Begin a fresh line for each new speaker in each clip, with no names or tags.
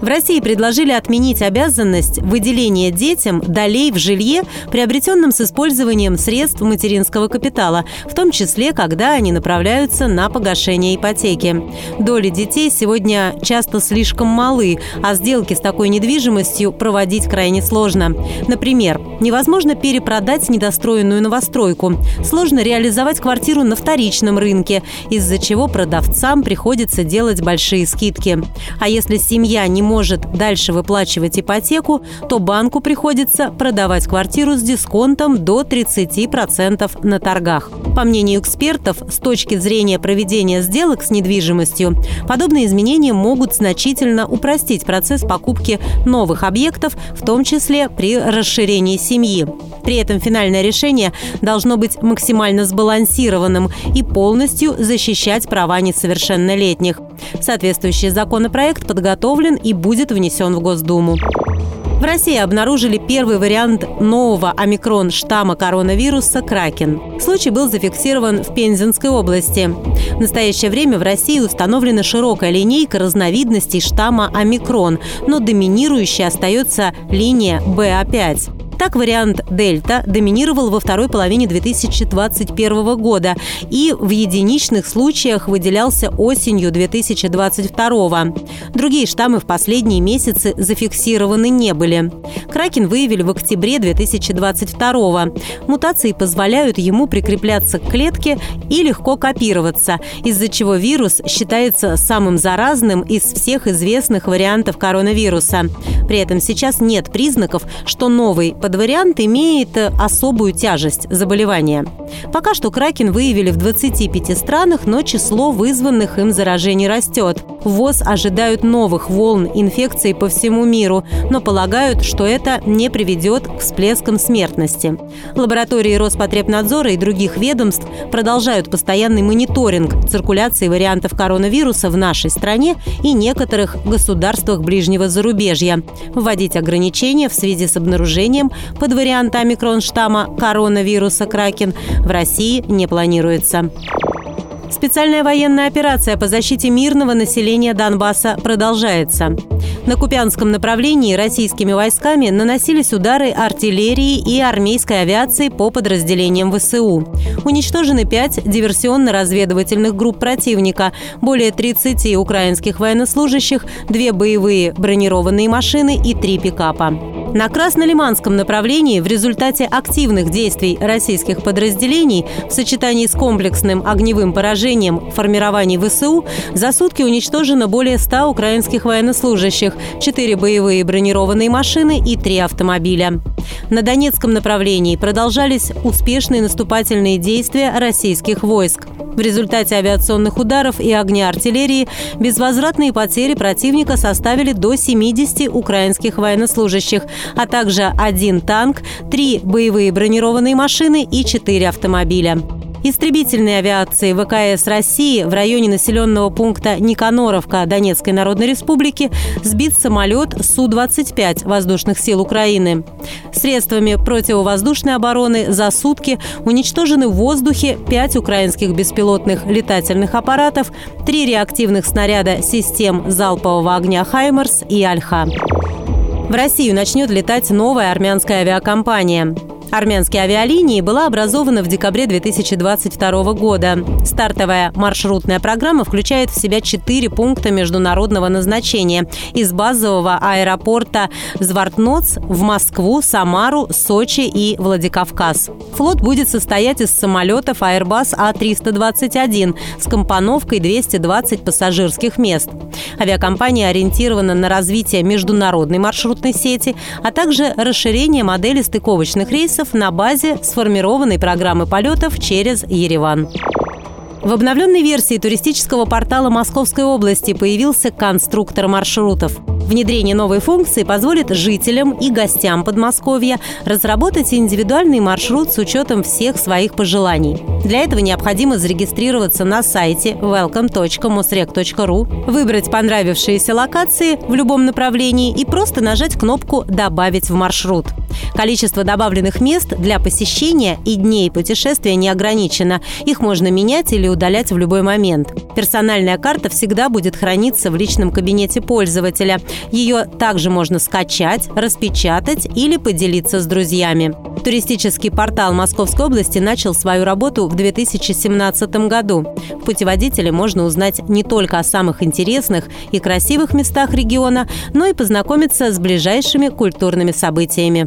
В России предложили отменить обязанность выделения детям долей в жилье, приобретенном с использованием средств материнского капитала, в том числе, когда они направляются на погашение ипотеки. Доли детей сегодня часто слишком малы, а сделки с такой недвижимостью проводить крайне сложно. Например, невозможно перепродать недостроенную новостройку, сложно реализовать квартиру на вторичном рынке, из-за чего продавцам приходится делать большие скидки. А если семья не может дальше выплачивать ипотеку, то банку приходится продавать квартиру с дисконтом до 30% на торгах. По мнению экспертов, с точки зрения проведения сделок с недвижимостью, подобные изменения могут значительно упростить процесс покупки новых объектов, в том числе при расширении семьи. При этом финальное решение должно быть максимально сбалансированным и полностью защищать права несовершеннолетних. Соответствующий законопроект подготовлен и будет внесен в Госдуму. В России обнаружили первый вариант нового омикрон штамма коронавируса «Кракен». Случай был зафиксирован в Пензенской области. В настоящее время в России установлена широкая линейка разновидностей штамма омикрон, но доминирующей остается линия БА5. Так, вариант «Дельта» доминировал во второй половине 2021 года и в единичных случаях выделялся осенью 2022. Другие штаммы в последние месяцы зафиксированы не были. Кракен выявили в октябре 2022. Мутации позволяют ему прикрепляться к клетке и легко копироваться, из-за чего вирус считается самым заразным из всех известных вариантов коронавируса. При этом сейчас нет признаков, что новый подвариант имеет особую тяжесть заболевания. Пока что Кракен выявили в 25 странах, но число вызванных им заражений растет. ВОЗ ожидают новых волн инфекции по всему миру, но полагают, что это не приведет к всплескам смертности. Лаборатории Роспотребнадзора и других ведомств продолжают постоянный мониторинг циркуляции вариантов коронавируса в нашей стране и некоторых государствах ближнего зарубежья. Вводить ограничения в связи с обнаружением под вариант омикрон коронавируса Кракен в России не планируется. Специальная военная операция по защите мирного населения Донбасса продолжается. На Купянском направлении российскими войсками наносились удары артиллерии и армейской авиации по подразделениям ВСУ. Уничтожены пять диверсионно-разведывательных групп противника, более 30 украинских военнослужащих, две боевые бронированные машины и три пикапа. На Краснолиманском направлении в результате активных действий российских подразделений в сочетании с комплексным огневым поражением формирований ВСУ за сутки уничтожено более 100 украинских военнослужащих, 4 боевые бронированные машины и 3 автомобиля. На Донецком направлении продолжались успешные наступательные действия российских войск. В результате авиационных ударов и огня артиллерии безвозвратные потери противника составили до 70 украинских военнослужащих, а также один танк, три боевые бронированные машины и четыре автомобиля истребительной авиации ВКС России в районе населенного пункта Никаноровка Донецкой Народной Республики сбит самолет Су-25 воздушных сил Украины. Средствами противовоздушной обороны за сутки уничтожены в воздухе пять украинских беспилотных летательных аппаратов, три реактивных снаряда систем залпового огня «Хаймерс» и «Альха». В Россию начнет летать новая армянская авиакомпания. Армянские авиалинии была образована в декабре 2022 года. Стартовая маршрутная программа включает в себя четыре пункта международного назначения из базового аэропорта Звартноц в Москву, Самару, Сочи и Владикавказ. Флот будет состоять из самолетов Airbus А321 с компоновкой 220 пассажирских мест. Авиакомпания ориентирована на развитие международной маршрутной сети, а также расширение модели стыковочных рейсов на базе сформированной программы полетов через Ереван. В обновленной версии туристического портала Московской области появился конструктор маршрутов. Внедрение новой функции позволит жителям и гостям Подмосковья разработать индивидуальный маршрут с учетом всех своих пожеланий. Для этого необходимо зарегистрироваться на сайте welcome.mosrec.ru, выбрать понравившиеся локации в любом направлении и просто нажать кнопку «Добавить в маршрут». Количество добавленных мест для посещения и дней путешествия не ограничено. Их можно менять или удалять в любой момент. Персональная карта всегда будет храниться в личном кабинете пользователя. Ее также можно скачать, распечатать или поделиться с друзьями. Туристический портал Московской области начал свою работу в 2017 году. В путеводителе можно узнать не только о самых интересных и красивых местах региона, но и познакомиться с ближайшими культурными событиями.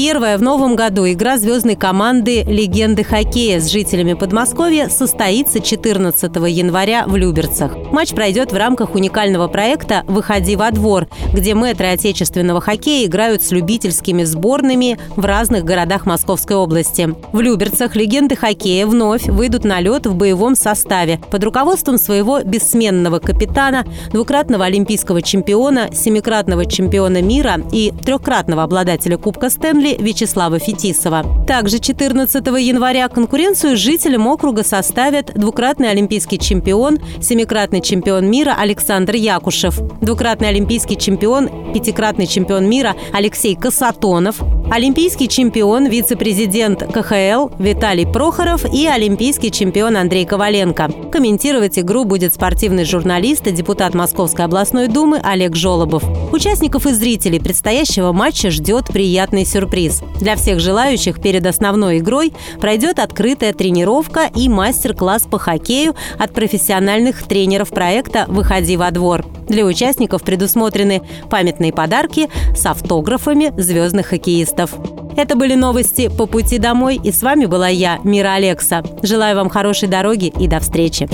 Первая в новом году игра звездной команды «Легенды хоккея» с жителями Подмосковья состоится 14 января в Люберцах. Матч пройдет в рамках уникального проекта «Выходи во двор», где мэтры отечественного хоккея играют с любительскими сборными в разных городах Московской области. В Люберцах легенды хоккея вновь выйдут на лед в боевом составе под руководством своего бессменного капитана, двукратного олимпийского чемпиона, семикратного чемпиона мира и трехкратного обладателя Кубка Стэнли Кремле Вячеслава Фетисова. Также 14 января конкуренцию жителям округа составят двукратный олимпийский чемпион, семикратный чемпион мира Александр Якушев, двукратный олимпийский чемпион, пятикратный чемпион мира Алексей Касатонов, олимпийский чемпион, вице-президент КХЛ Виталий Прохоров и олимпийский чемпион Андрей Коваленко. Комментировать игру будет спортивный журналист и депутат Московской областной думы Олег Жолобов. Участников и зрителей предстоящего матча ждет приятный сюрприз сюрприз. Для всех желающих перед основной игрой пройдет открытая тренировка и мастер-класс по хоккею от профессиональных тренеров проекта «Выходи во двор». Для участников предусмотрены памятные подарки с автографами звездных хоккеистов. Это были новости по пути домой, и с вами была я, Мира Алекса. Желаю вам хорошей дороги и до встречи.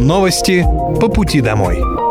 Новости по пути домой.